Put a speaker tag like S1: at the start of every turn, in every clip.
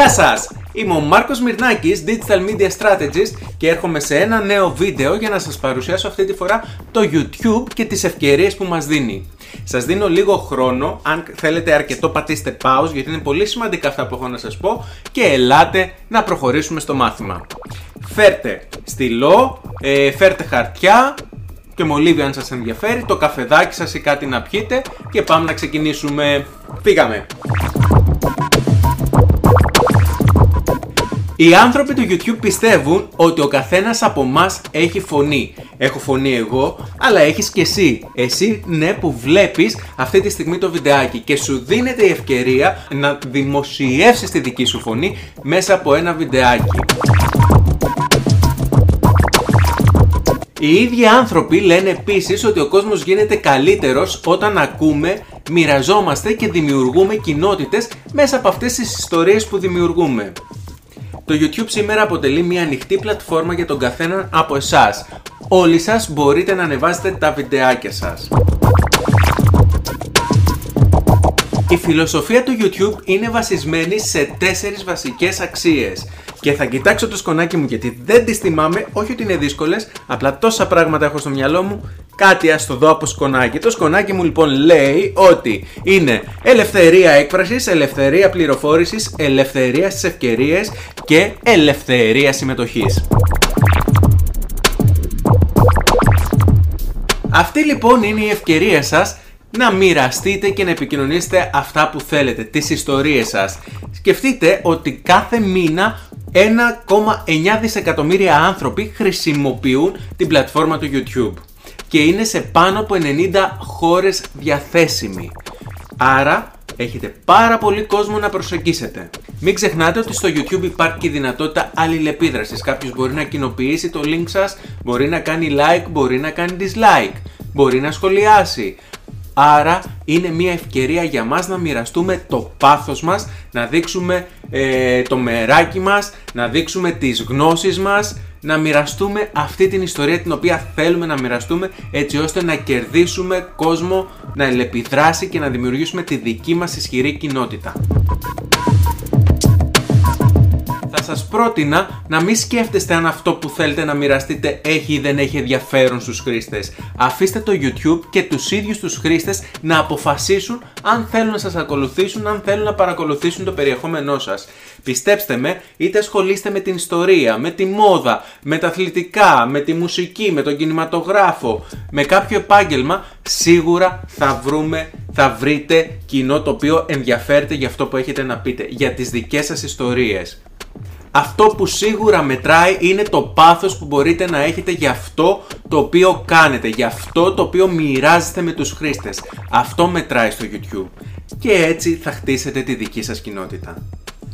S1: Γεια σας! Είμαι ο Μάρκος Μυρνάκης, Digital Media Strategist και έρχομαι σε ένα νέο βίντεο για να σας παρουσιάσω αυτή τη φορά το YouTube και τις ευκαιρίες που μας δίνει. Σας δίνω λίγο χρόνο, αν θέλετε αρκετό πατήστε pause γιατί είναι πολύ σημαντικά αυτά που έχω να σας πω και ελάτε να προχωρήσουμε στο μάθημα. Φέρτε στυλό, ε, φέρτε χαρτιά, και μολύβι αν σας ενδιαφέρει, το καφεδάκι σας ή κάτι να πιείτε και πάμε να ξεκινήσουμε. Φύγαμε! Οι άνθρωποι του YouTube πιστεύουν ότι ο καθένας από μας έχει φωνή. Έχω φωνή εγώ, αλλά έχεις και εσύ. Εσύ ναι που βλέπεις αυτή τη στιγμή το βιντεάκι και σου δίνεται η ευκαιρία να δημοσιεύσεις τη δική σου φωνή μέσα από ένα βιντεάκι. Οι ίδιοι άνθρωποι λένε επίσης ότι ο κόσμος γίνεται καλύτερος όταν ακούμε, μοιραζόμαστε και δημιουργούμε κοινότητες μέσα από αυτές τις ιστορίες που δημιουργούμε. Το YouTube σήμερα αποτελεί μια ανοιχτή πλατφόρμα για τον καθένα από εσάς. Όλοι σας μπορείτε να ανεβάσετε τα βιντεάκια σας. Η φιλοσοφία του YouTube είναι βασισμένη σε τέσσερις βασικές αξίες. Και θα κοιτάξω το σκονάκι μου γιατί δεν τις θυμάμαι, όχι ότι είναι δύσκολες, απλά τόσα πράγματα έχω στο μυαλό μου, κάτι ας το δω από σκονάκι. Το σκονάκι μου λοιπόν λέει ότι είναι ελευθερία έκφρασης, ελευθερία πληροφόρησης, ελευθερία στις ευκαιρίες και ελευθερία συμμετοχής. Αυτή λοιπόν είναι η ευκαιρία σας να μοιραστείτε και να επικοινωνήσετε αυτά που θέλετε, τις ιστορίες σας. Σκεφτείτε ότι κάθε μήνα 1,9 δισεκατομμύρια άνθρωποι χρησιμοποιούν την πλατφόρμα του YouTube και είναι σε πάνω από 90 χώρες διαθέσιμη. Άρα έχετε πάρα πολύ κόσμο να προσεγγίσετε. Μην ξεχνάτε ότι στο YouTube υπάρχει και η δυνατότητα αλληλεπίδρασης. Κάποιος μπορεί να κοινοποιήσει το link σας, μπορεί να κάνει like, μπορεί να κάνει dislike, μπορεί να σχολιάσει. Άρα είναι μια ευκαιρία για μας να μοιραστούμε το πάθος μας, να δείξουμε ε, το μεράκι μας, να δείξουμε τις γνώσεις μας, να μοιραστούμε αυτή την ιστορία την οποία θέλουμε να μοιραστούμε έτσι ώστε να κερδίσουμε κόσμο, να ελεπιδράσει και να δημιουργήσουμε τη δική μας ισχυρή κοινότητα. σας πρότεινα να μην σκέφτεστε αν αυτό που θέλετε να μοιραστείτε έχει ή δεν έχει ενδιαφέρον στους χρήστες. Αφήστε το YouTube και τους ίδιους τους χρήστες να αποφασίσουν αν θέλουν να σας ακολουθήσουν, αν θέλουν να παρακολουθήσουν το περιεχόμενό σας. Πιστέψτε με, είτε ασχολείστε με την ιστορία, με τη μόδα, με τα αθλητικά, με τη μουσική, με τον κινηματογράφο, με κάποιο επάγγελμα, σίγουρα θα βρούμε, θα βρείτε κοινό το οποίο ενδιαφέρεται για αυτό που έχετε να πείτε, για τις δικές σας ιστορίες αυτό που σίγουρα μετράει είναι το πάθος που μπορείτε να έχετε για αυτό το οποίο κάνετε, για αυτό το οποίο μοιράζεστε με τους χρήστες. Αυτό μετράει στο YouTube. Και έτσι θα χτίσετε τη δική σας κοινότητα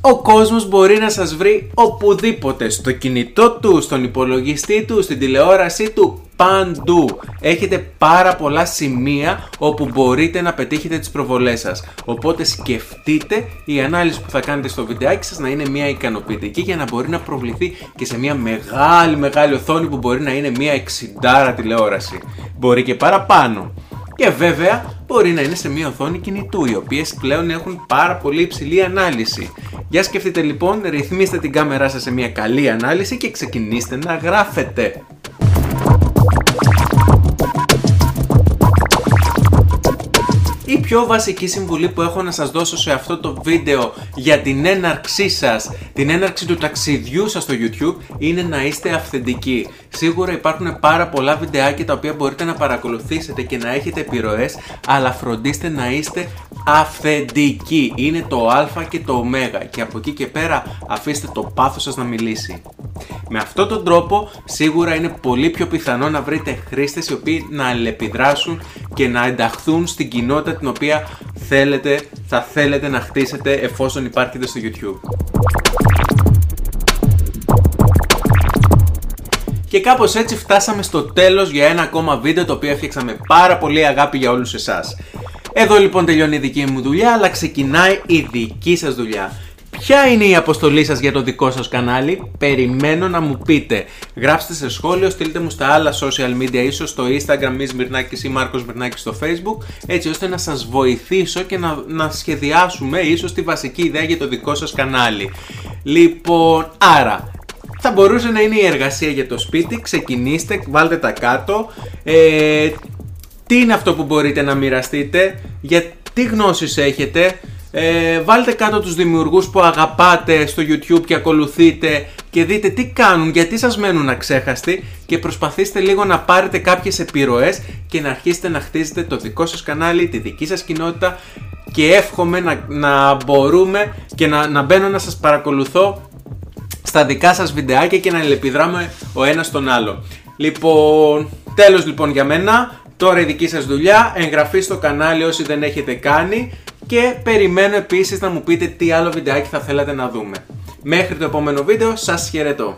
S1: ο κόσμος μπορεί να σας βρει οπουδήποτε, στο κινητό του, στον υπολογιστή του, στην τηλεόρασή του, παντού. Έχετε πάρα πολλά σημεία όπου μπορείτε να πετύχετε τις προβολές σας. Οπότε σκεφτείτε η ανάλυση που θα κάνετε στο βιντεάκι σας να είναι μια ικανοποιητική για να μπορεί να προβληθεί και σε μια μεγάλη μεγάλη οθόνη που μπορεί να είναι μια 60 τηλεόραση. Μπορεί και παραπάνω. Και βέβαια μπορεί να είναι σε μια οθόνη κινητού, οι οποίες πλέον έχουν πάρα πολύ υψηλή ανάλυση. Για σκεφτείτε λοιπόν, ρυθμίστε την κάμερά σας σε μια καλή ανάλυση και ξεκινήστε να γράφετε. Πιο βασική συμβουλή που έχω να σας δώσω σε αυτό το βίντεο για την έναρξή σας, την έναρξη του ταξιδιού σας στο YouTube είναι να είστε αυθεντικοί. Σίγουρα υπάρχουν πάρα πολλά βιντεάκια τα οποία μπορείτε να παρακολουθήσετε και να έχετε επιρροές, αλλά φροντίστε να είστε αυθεντικοί. Είναι το α και το ω και από εκεί και πέρα αφήστε το πάθος σας να μιλήσει. Με αυτόν τον τρόπο σίγουρα είναι πολύ πιο πιθανό να βρείτε χρήστες οι οποίοι να αλληλεπιδράσουν και να ενταχθούν στην κοινότητα την οποία θέλετε, θα θέλετε να χτίσετε εφόσον υπάρχετε στο YouTube. Και κάπως έτσι φτάσαμε στο τέλος για ένα ακόμα βίντεο το οποίο έφτιαξαμε πάρα πολύ αγάπη για όλους εσάς. Εδώ λοιπόν τελειώνει η δική μου δουλειά αλλά ξεκινάει η δική σας δουλειά. Ποια είναι η αποστολή σας για το δικό σας κανάλι, περιμένω να μου πείτε. Γράψτε σε σχόλιο, στείλτε μου στα άλλα social media, ίσως στο Instagram Μης Μυρνάκης ή Μάρκος Μυρνάκης στο Facebook, έτσι ώστε να σας βοηθήσω και να, να σχεδιάσουμε ίσως τη βασική ιδέα για το δικό σας κανάλι. Λοιπόν, άρα, θα μπορούσε να είναι η εργασία για το σπίτι, ξεκινήστε, βάλτε τα κάτω. Ε, τι είναι αυτό που μπορείτε να μοιραστείτε, για τι γνώσεις έχετε, ε, βάλτε κάτω τους δημιουργούς που αγαπάτε στο YouTube και ακολουθείτε και δείτε τι κάνουν, γιατί σας μένουν αξέχαστοι και προσπαθήστε λίγο να πάρετε κάποιες επιρροές και να αρχίσετε να χτίζετε το δικό σας κανάλι, τη δική σας κοινότητα και εύχομαι να, να μπορούμε και να, να μπαίνω να σας παρακολουθώ στα δικά σας βιντεάκια και να ελεπιδράμε ο ένας τον άλλο. Λοιπόν, τέλος λοιπόν για μένα, τώρα η δική σας δουλειά, εγγραφή στο κανάλι όσοι δεν έχετε κάνει και περιμένω επίσης να μου πείτε τι άλλο βιντεάκι θα θέλατε να δούμε. Μέχρι το επόμενο βίντεο σας χαιρετώ.